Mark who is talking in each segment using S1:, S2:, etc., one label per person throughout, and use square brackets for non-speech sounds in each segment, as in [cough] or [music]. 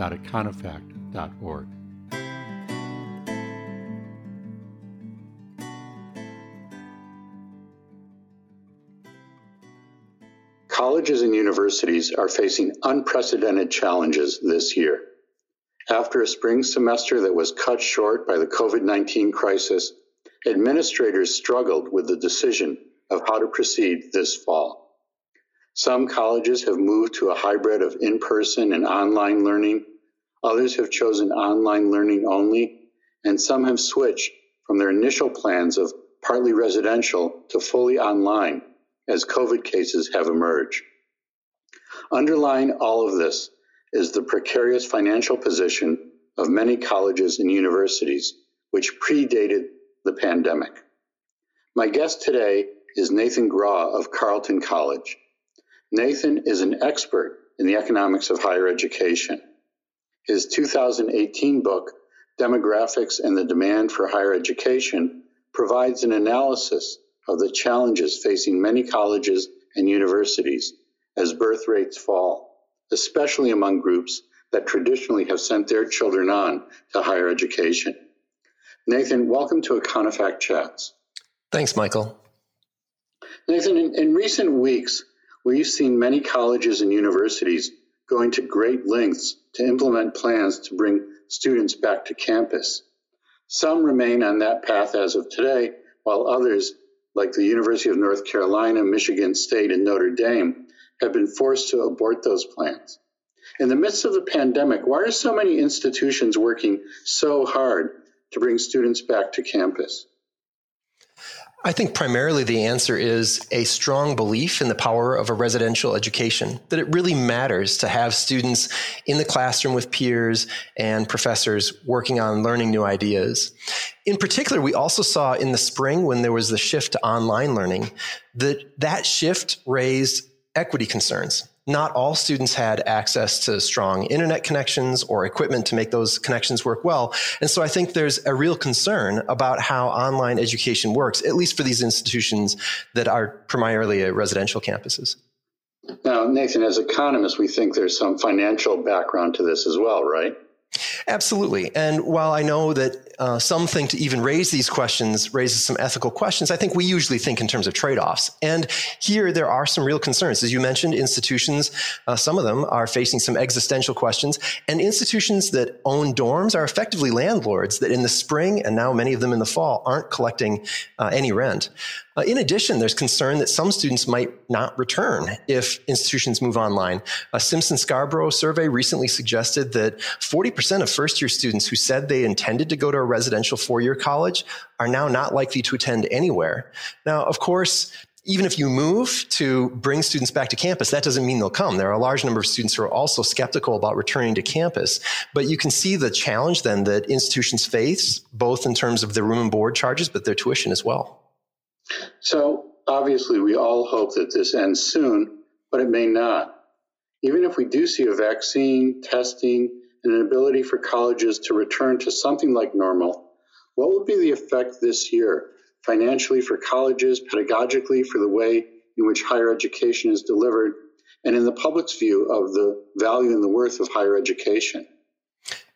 S1: www.econofact.org. Colleges and universities are facing unprecedented challenges this year. After a spring semester that was cut short by the COVID 19 crisis, administrators struggled with the decision of how to proceed this fall. Some colleges have moved to a hybrid of in person and online learning, others have chosen online learning only, and some have switched from their initial plans of partly residential to fully online as COVID cases have emerged. Underlying all of this is the precarious financial position of many colleges and universities, which predated the pandemic. My guest today is Nathan Grawe of Carleton College. Nathan is an expert in the economics of higher education. His 2018 book, Demographics and the Demand for Higher Education, provides an analysis of the challenges facing many colleges and universities as birth rates fall, especially among groups that traditionally have sent their children on to higher education. Nathan, welcome to Econofact Chats.
S2: Thanks, Michael.
S1: Nathan, in, in recent weeks, we've seen many colleges and universities going to great lengths to implement plans to bring students back to campus. Some remain on that path as of today, while others, like the University of North Carolina, Michigan State, and Notre Dame, have been forced to abort those plans. In the midst of the pandemic, why are so many institutions working so hard to bring students back to campus?
S2: I think primarily the answer is a strong belief in the power of a residential education, that it really matters to have students in the classroom with peers and professors working on learning new ideas. In particular, we also saw in the spring when there was the shift to online learning that that shift raised equity concerns. Not all students had access to strong internet connections or equipment to make those connections work well. And so I think there's a real concern about how online education works, at least for these institutions that are primarily residential campuses.
S1: Now, Nathan, as economists, we think there's some financial background to this as well, right?
S2: Absolutely. And while I know that uh, some think to even raise these questions raises some ethical questions, I think we usually think in terms of trade offs. And here there are some real concerns. As you mentioned, institutions, uh, some of them are facing some existential questions. And institutions that own dorms are effectively landlords that in the spring and now many of them in the fall aren't collecting uh, any rent. Uh, in addition, there's concern that some students might not return if institutions move online. A Simpson Scarborough survey recently suggested that 40% of first year students who said they intended to go to a residential four year college are now not likely to attend anywhere. Now, of course, even if you move to bring students back to campus, that doesn't mean they'll come. There are a large number of students who are also skeptical about returning to campus. But you can see the challenge then that institutions face, both in terms of their room and board charges, but their tuition as well.
S1: So obviously, we all hope that this ends soon, but it may not. Even if we do see a vaccine, testing, an ability for colleges to return to something like normal, what will be the effect this year financially for colleges, pedagogically for the way in which higher education is delivered, and in the public's view of the value and the worth of higher education?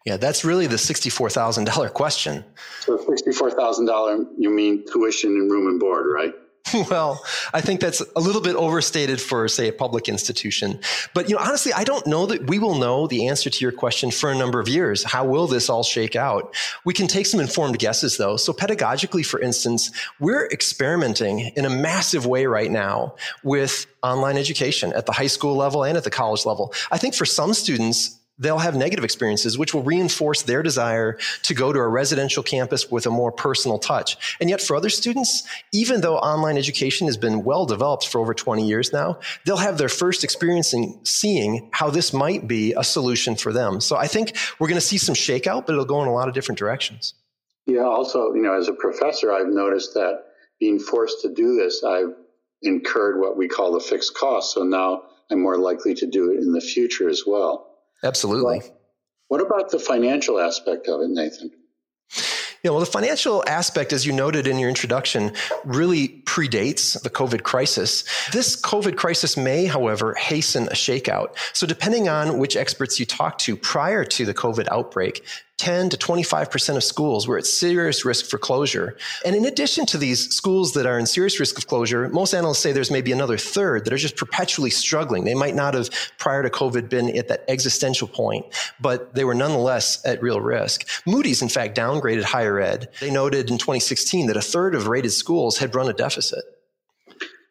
S2: Yeah, that's really the $64,000 question.
S1: So $64,000, you mean tuition and room and board, right? [laughs]
S2: well, I think that's a little bit overstated for, say, a public institution. But, you know, honestly, I don't know that we will know the answer to your question for a number of years. How will this all shake out? We can take some informed guesses, though. So, pedagogically, for instance, we're experimenting in a massive way right now with online education at the high school level and at the college level. I think for some students, they'll have negative experiences, which will reinforce their desire to go to a residential campus with a more personal touch. And yet, for other students, even though online education has been well developed for over 20 years now, they'll have their first experience in seeing how this might be a solution for them. So I think we're going to see some shakeout, but it'll go in a lot of different directions.
S1: Yeah, also, you know, as a professor, I've noticed that being forced to do this, I've incurred what we call the fixed cost. So now I'm more likely to do it in the future as well.
S2: Absolutely. Well,
S1: what about the financial aspect of it, Nathan?
S2: Yeah, well, the financial aspect, as you noted in your introduction, really predates the COVID crisis. This COVID crisis may, however, hasten a shakeout. So, depending on which experts you talk to prior to the COVID outbreak, 10 to 25% of schools were at serious risk for closure. And in addition to these schools that are in serious risk of closure, most analysts say there's maybe another third that are just perpetually struggling. They might not have, prior to COVID, been at that existential point, but they were nonetheless at real risk. Moody's, in fact, downgraded higher ed. They noted in 2016 that a third of rated schools had run a deficit.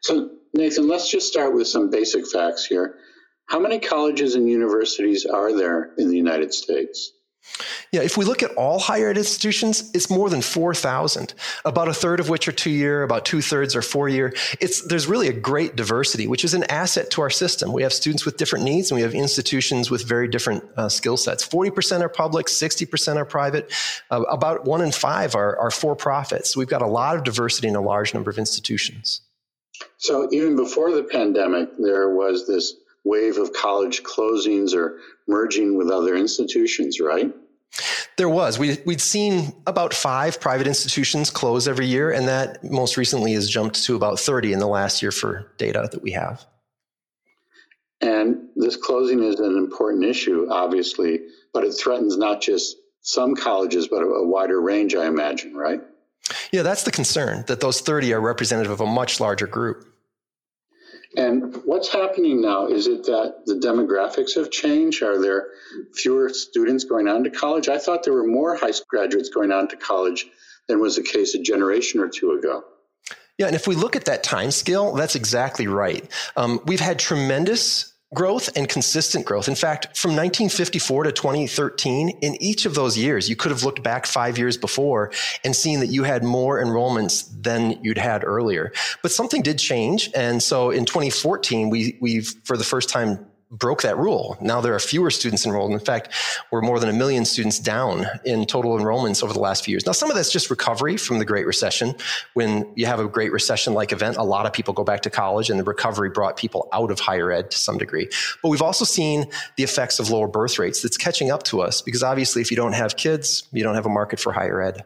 S1: So, Nathan, let's just start with some basic facts here. How many colleges and universities are there in the United States?
S2: Yeah, if we look at all higher ed institutions, it's more than 4,000, about a third of which are two year, about two thirds are four year. It's, there's really a great diversity, which is an asset to our system. We have students with different needs and we have institutions with very different uh, skill sets. 40% are public, 60% are private, uh, about one in five are, are for profits. So we've got a lot of diversity in a large number of institutions.
S1: So even before the pandemic, there was this wave of college closings or merging with other institutions, right?
S2: There was. We, would seen about five private institutions close every year, and that most recently has jumped to about 30 in the last year for data that we have.
S1: And this closing is an important issue, obviously, but it threatens not just some colleges, but a wider range, I imagine, right?
S2: Yeah, that's the concern that those 30 are representative of a much larger group.
S1: And what's happening now? Is it that the demographics have changed? Are there fewer students going on to college? I thought there were more high school graduates going on to college than was the case a generation or two ago.
S2: Yeah, and if we look at that time scale, that's exactly right. Um, we've had tremendous growth and consistent growth. In fact, from 1954 to 2013, in each of those years, you could have looked back five years before and seen that you had more enrollments than you'd had earlier. But something did change. And so in 2014, we, we've, for the first time broke that rule. Now there are fewer students enrolled. In fact, we're more than a million students down in total enrollments over the last few years. Now, some of that's just recovery from the Great Recession. When you have a Great Recession like event, a lot of people go back to college and the recovery brought people out of higher ed to some degree. But we've also seen the effects of lower birth rates that's catching up to us because obviously if you don't have kids, you don't have a market for higher ed.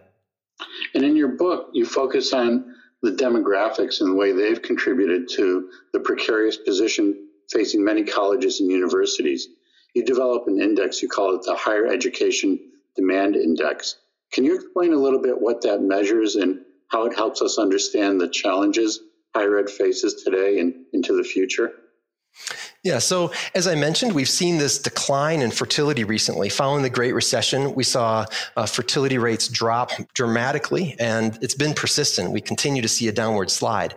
S1: And in your book, you focus on the demographics and the way they've contributed to the precarious position facing many colleges and universities. You develop an index, you call it the Higher Education Demand Index. Can you explain a little bit what that measures and how it helps us understand the challenges higher ed faces today and into the future?
S2: Yeah. So, as I mentioned, we've seen this decline in fertility recently. Following the Great Recession, we saw uh, fertility rates drop dramatically, and it's been persistent. We continue to see a downward slide.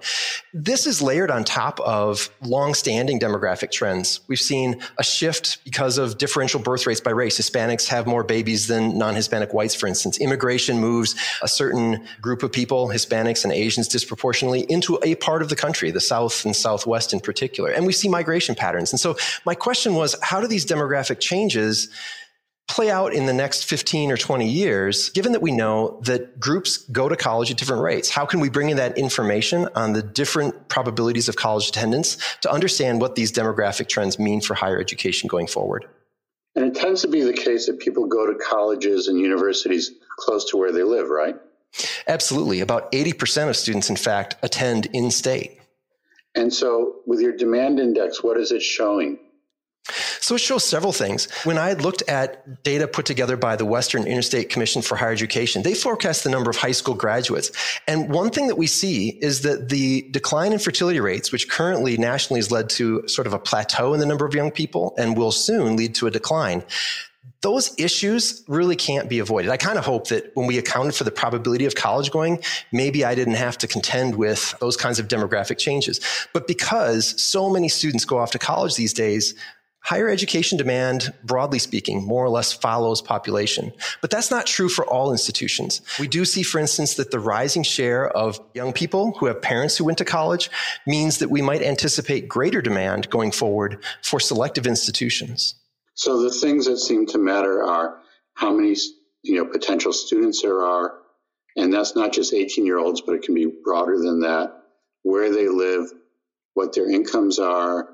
S2: This is layered on top of long-standing demographic trends. We've seen a shift because of differential birth rates by race. Hispanics have more babies than non-Hispanic whites, for instance. Immigration moves a certain group of people, Hispanics and Asians disproportionately, into a part of the country, the South and Southwest in particular. And we see migration patterns patterns. And so my question was, how do these demographic changes play out in the next 15 or 20 years, given that we know that groups go to college at different rates? How can we bring in that information on the different probabilities of college attendance to understand what these demographic trends mean for higher education going forward?
S1: And it tends to be the case that people go to colleges and universities close to where they live, right?
S2: Absolutely. About 80% of students, in fact, attend in state.
S1: And so, with your demand index, what is it showing?
S2: So it shows several things. When I looked at data put together by the Western Interstate Commission for Higher Education, they forecast the number of high school graduates. And one thing that we see is that the decline in fertility rates, which currently nationally has led to sort of a plateau in the number of young people and will soon lead to a decline, those issues really can't be avoided. I kind of hope that when we accounted for the probability of college going, maybe I didn't have to contend with those kinds of demographic changes. But because so many students go off to college these days, higher education demand, broadly speaking, more or less follows population. But that's not true for all institutions. We do see, for instance, that the rising share of young people who have parents who went to college means that we might anticipate greater demand going forward for selective institutions.
S1: So the things that seem to matter are how many you know potential students there are, and that's not just 18 year olds, but it can be broader than that. Where they live, what their incomes are,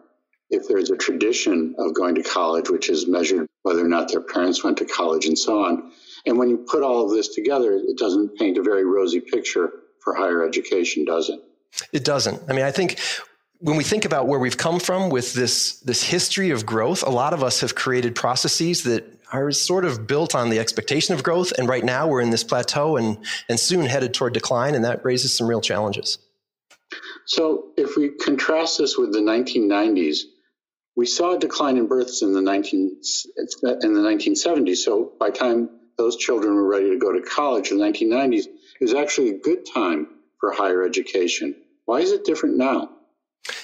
S1: if there's a tradition of going to college, which is measured whether or not their parents went to college and so on. And when you put all of this together, it doesn't paint a very rosy picture for higher education, does it?
S2: It doesn't. I mean, I think when we think about where we've come from with this this history of growth, a lot of us have created processes that are sort of built on the expectation of growth, and right now we're in this plateau and and soon headed toward decline, and that raises some real challenges.
S1: So, if we contrast this with the 1990s, we saw a decline in births in the 19 in the 1970s. So, by the time those children were ready to go to college in the 1990s, it was actually a good time for higher education. Why is it different now?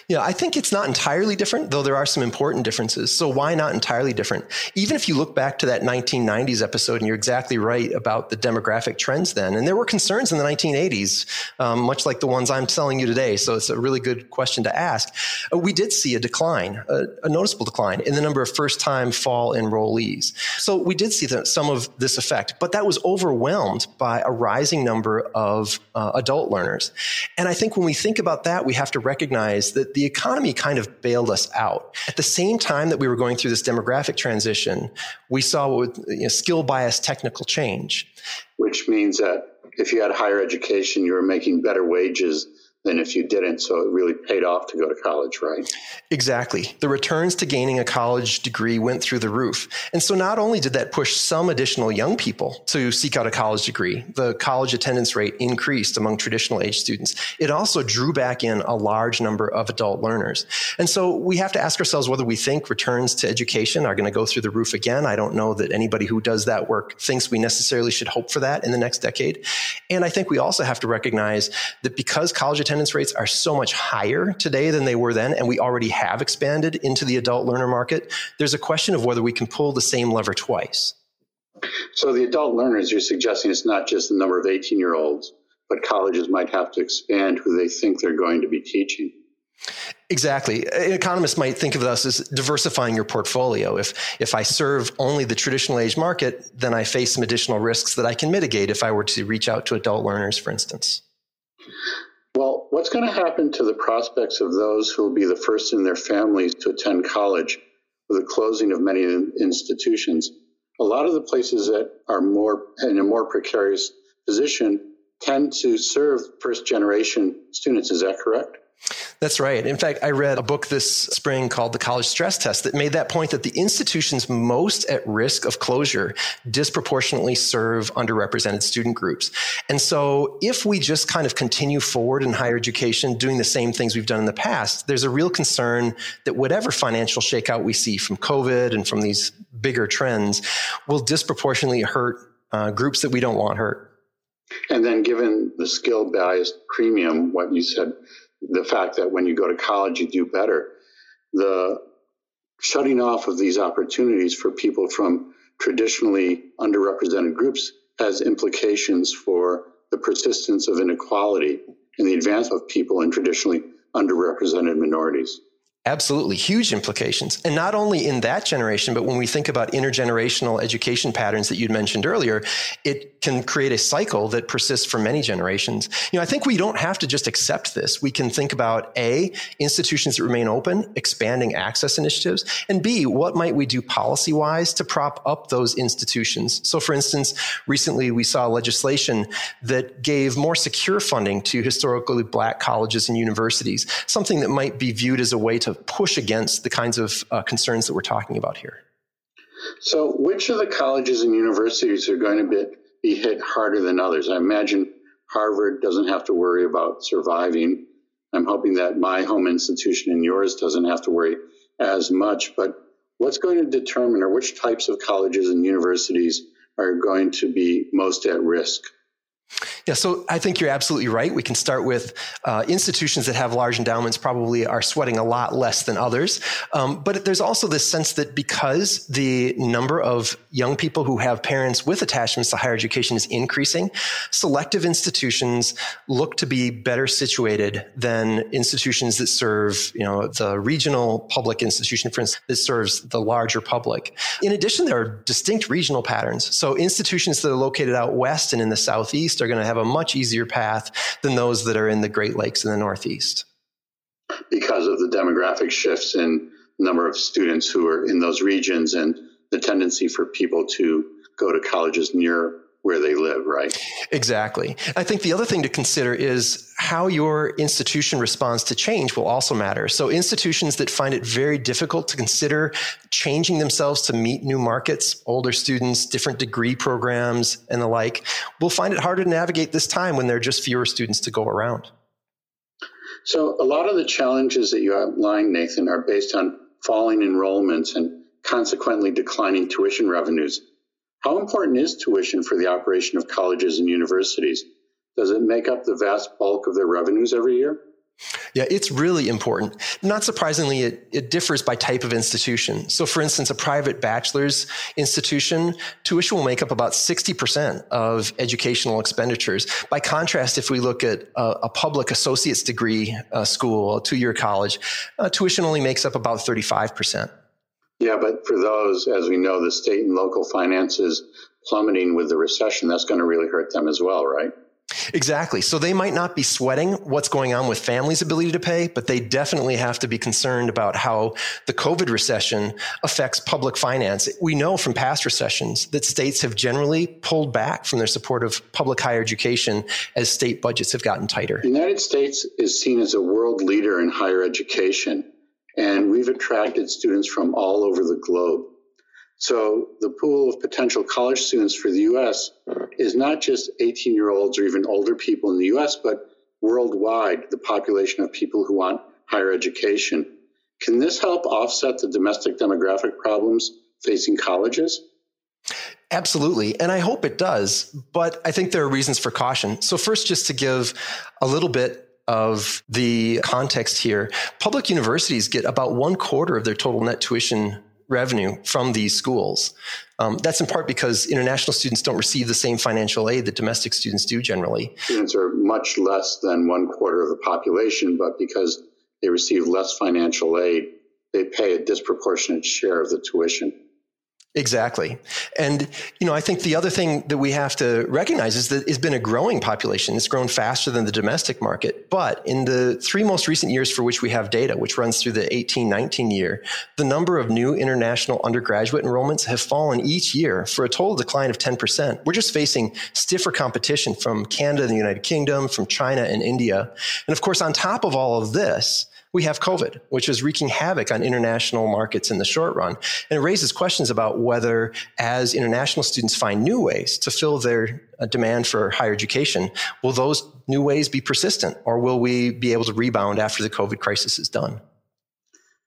S2: Yeah, I think it's not entirely different, though there are some important differences. So why not entirely different? Even if you look back to that 1990s episode, and you're exactly right about the demographic trends then, and there were concerns in the 1980s, um, much like the ones I'm telling you today. So it's a really good question to ask. Uh, we did see a decline, a, a, noticeable decline in the number of first-time fall enrollees. So we did see the, some of this effect, but that was overwhelmed by a rising number of uh, adult learners. And I think when we think about that, we have to recognize that the economy kind of bailed us out. At the same time that we were going through this demographic transition, we saw what you know, skill bias technical change.
S1: Which means that if you had higher education, you were making better wages than if you didn't. So it really paid off to go to college, right?
S2: Exactly. The returns to gaining a college degree went through the roof. And so not only did that push some additional young people to seek out a college degree, the college attendance rate increased among traditional age students. It also drew back in a large number of adult learners. And so we have to ask ourselves whether we think returns to education are going to go through the roof again. I don't know that anybody who does that work thinks we necessarily should hope for that in the next decade. And I think we also have to recognize that because college attendance attendance rates are so much higher today than they were then, and we already have expanded into the adult learner market, there's a question of whether we can pull the same lever twice.
S1: So, the adult learners, you're suggesting it's not just the number of 18 year olds, but colleges might have to expand who they think they're going to be teaching.
S2: Exactly. Economists might think of us as diversifying your portfolio. If if I serve only the traditional age market, then I face some additional risks that I can mitigate if I were to reach out to adult learners, for instance.
S1: What's going to happen to the prospects of those who will be the first in their families to attend college with the closing of many institutions? A lot of the places that are more in a more precarious position tend to serve first generation students. Is that correct?
S2: That's right. In fact, I read a book this spring called The College Stress Test that made that point that the institutions most at risk of closure disproportionately serve underrepresented student groups. And so if we just kind of continue forward in higher education doing the same things we've done in the past, there's a real concern that whatever financial shakeout we see from COVID and from these bigger trends will disproportionately hurt uh, groups that we don't want hurt.
S1: And then, given the skill biased premium, what you said the fact that when you go to college, you do better. The shutting off of these opportunities for people from traditionally underrepresented groups has implications for the persistence of inequality and the advance of people in traditionally underrepresented minorities.
S2: Absolutely, huge implications. And not only in that generation, but when we think about intergenerational education patterns that you'd mentioned earlier, it can create a cycle that persists for many generations. You know, I think we don't have to just accept this. We can think about A, institutions that remain open, expanding access initiatives, and B, what might we do policy wise to prop up those institutions? So, for instance, recently we saw legislation that gave more secure funding to historically black colleges and universities, something that might be viewed as a way to push against the kinds of uh, concerns that we're talking about here.
S1: So, which of the colleges and universities are going to be, be hit harder than others? I imagine Harvard doesn't have to worry about surviving. I'm hoping that my home institution and yours doesn't have to worry as much. But what's going to determine, or which types of colleges and universities are going to be most at risk?
S2: Yeah, so I think you're absolutely right. We can start with uh, institutions that have large endowments probably are sweating a lot less than others. Um, but there's also this sense that because the number of young people who have parents with attachments to higher education is increasing, selective institutions look to be better situated than institutions that serve, you know, the regional public institution, for instance, that serves the larger public. In addition, there are distinct regional patterns. So institutions that are located out west and in the southeast are going to have a much easier path than those that are in the Great Lakes in the Northeast.
S1: Because of the demographic shifts in number of students who are in those regions and the tendency for people to go to colleges near where they live, right?
S2: Exactly. I think the other thing to consider is how your institution responds to change will also matter. So institutions that find it very difficult to consider changing themselves to meet new markets, older students, different degree programs and the like, will find it harder to navigate this time when there are just fewer students to go around.
S1: So a lot of the challenges that you outlined, Nathan, are based on falling enrollments and consequently declining tuition revenues. How important is tuition for the operation of colleges and universities? Does it make up the vast bulk of their revenues every year?
S2: Yeah, it's really important. Not surprisingly, it, it differs by type of institution. So, for instance, a private bachelor's institution, tuition will make up about 60% of educational expenditures. By contrast, if we look at a, a public associate's degree uh, school, a two year college, uh, tuition only makes up about 35%.
S1: Yeah, but for those, as we know, the state and local finances plummeting with the recession, that's going to really hurt them as well, right?
S2: Exactly. So they might not be sweating what's going on with families' ability to pay, but they definitely have to be concerned about how the COVID recession affects public finance. We know from past recessions that states have generally pulled back from their support of public higher education as state budgets have gotten tighter.
S1: The United States is seen as a world leader in higher education and we've attracted students from all over the globe. So the pool of potential college students for the US mm-hmm. is not just 18 year olds or even older people in the US, but worldwide, the population of people who want higher education. Can this help offset the domestic demographic problems facing colleges?
S2: Absolutely. And I hope it does. But I think there are reasons for caution. So, first, just to give a little bit of the context here, public universities get about one quarter of their total net tuition revenue from these schools. Um, that's in part because international students don't receive the same financial aid that domestic students do generally.
S1: Students are much less than one quarter of the population, but because they receive less financial aid, they pay a disproportionate share of the tuition.
S2: Exactly. And, you know, I think the other thing that we have to recognize is that it's been a growing population. It's grown faster than the domestic market. But in the three most recent years for which we have data, which runs through the 18 19 year, the number of new international undergraduate enrollments have fallen each year for a total decline of 10%. We're just facing stiffer competition from Canada, and the United Kingdom, from China and India. And of course, on top of all of this, we have COVID, which is wreaking havoc on international markets in the short run. And it raises questions about whether, as international students find new ways to fill their uh, demand for higher education, will those new ways be persistent or will we be able to rebound after the COVID crisis is done?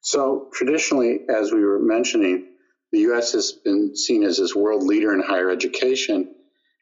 S1: So, traditionally, as we were mentioning, the US has been seen as this world leader in higher education.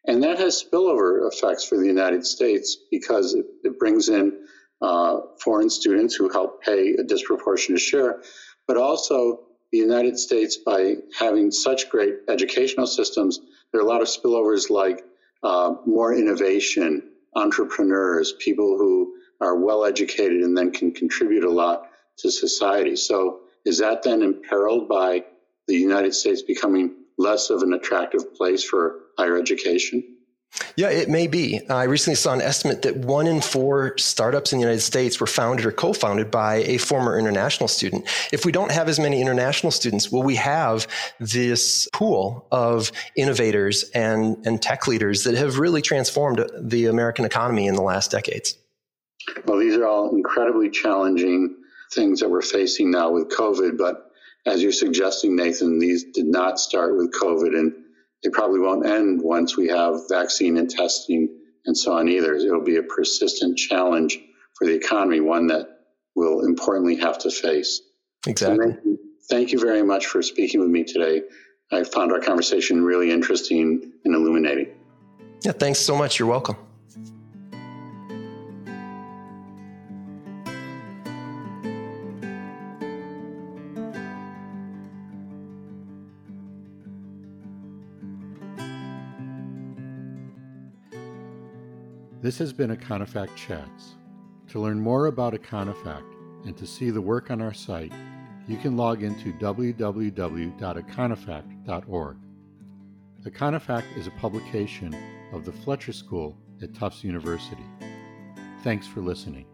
S1: And that has spillover effects for the United States because it, it brings in uh, foreign students who help pay a disproportionate share, but also the United States, by having such great educational systems, there are a lot of spillovers like uh, more innovation, entrepreneurs, people who are well educated and then can contribute a lot to society. So, is that then imperiled by the United States becoming less of an attractive place for higher education?
S2: Yeah, it may be. I recently saw an estimate that one in four startups in the United States were founded or co founded by a former international student. If we don't have as many international students, will we have this pool of innovators and, and tech leaders that have really transformed the American economy in the last decades?
S1: Well, these are all incredibly challenging things that we're facing now with COVID. But as you're suggesting, Nathan, these did not start with COVID. And they probably won't end once we have vaccine and testing and so on either. It'll be a persistent challenge for the economy, one that we'll importantly have to face.
S2: Exactly.
S1: So thank you very much for speaking with me today. I found our conversation really interesting and illuminating.
S2: Yeah, thanks so much. You're welcome.
S3: This has been Econofact Chats. To learn more about Econofact and to see the work on our site, you can log into www.econofact.org. Econofact is a publication of the Fletcher School at Tufts University. Thanks for listening.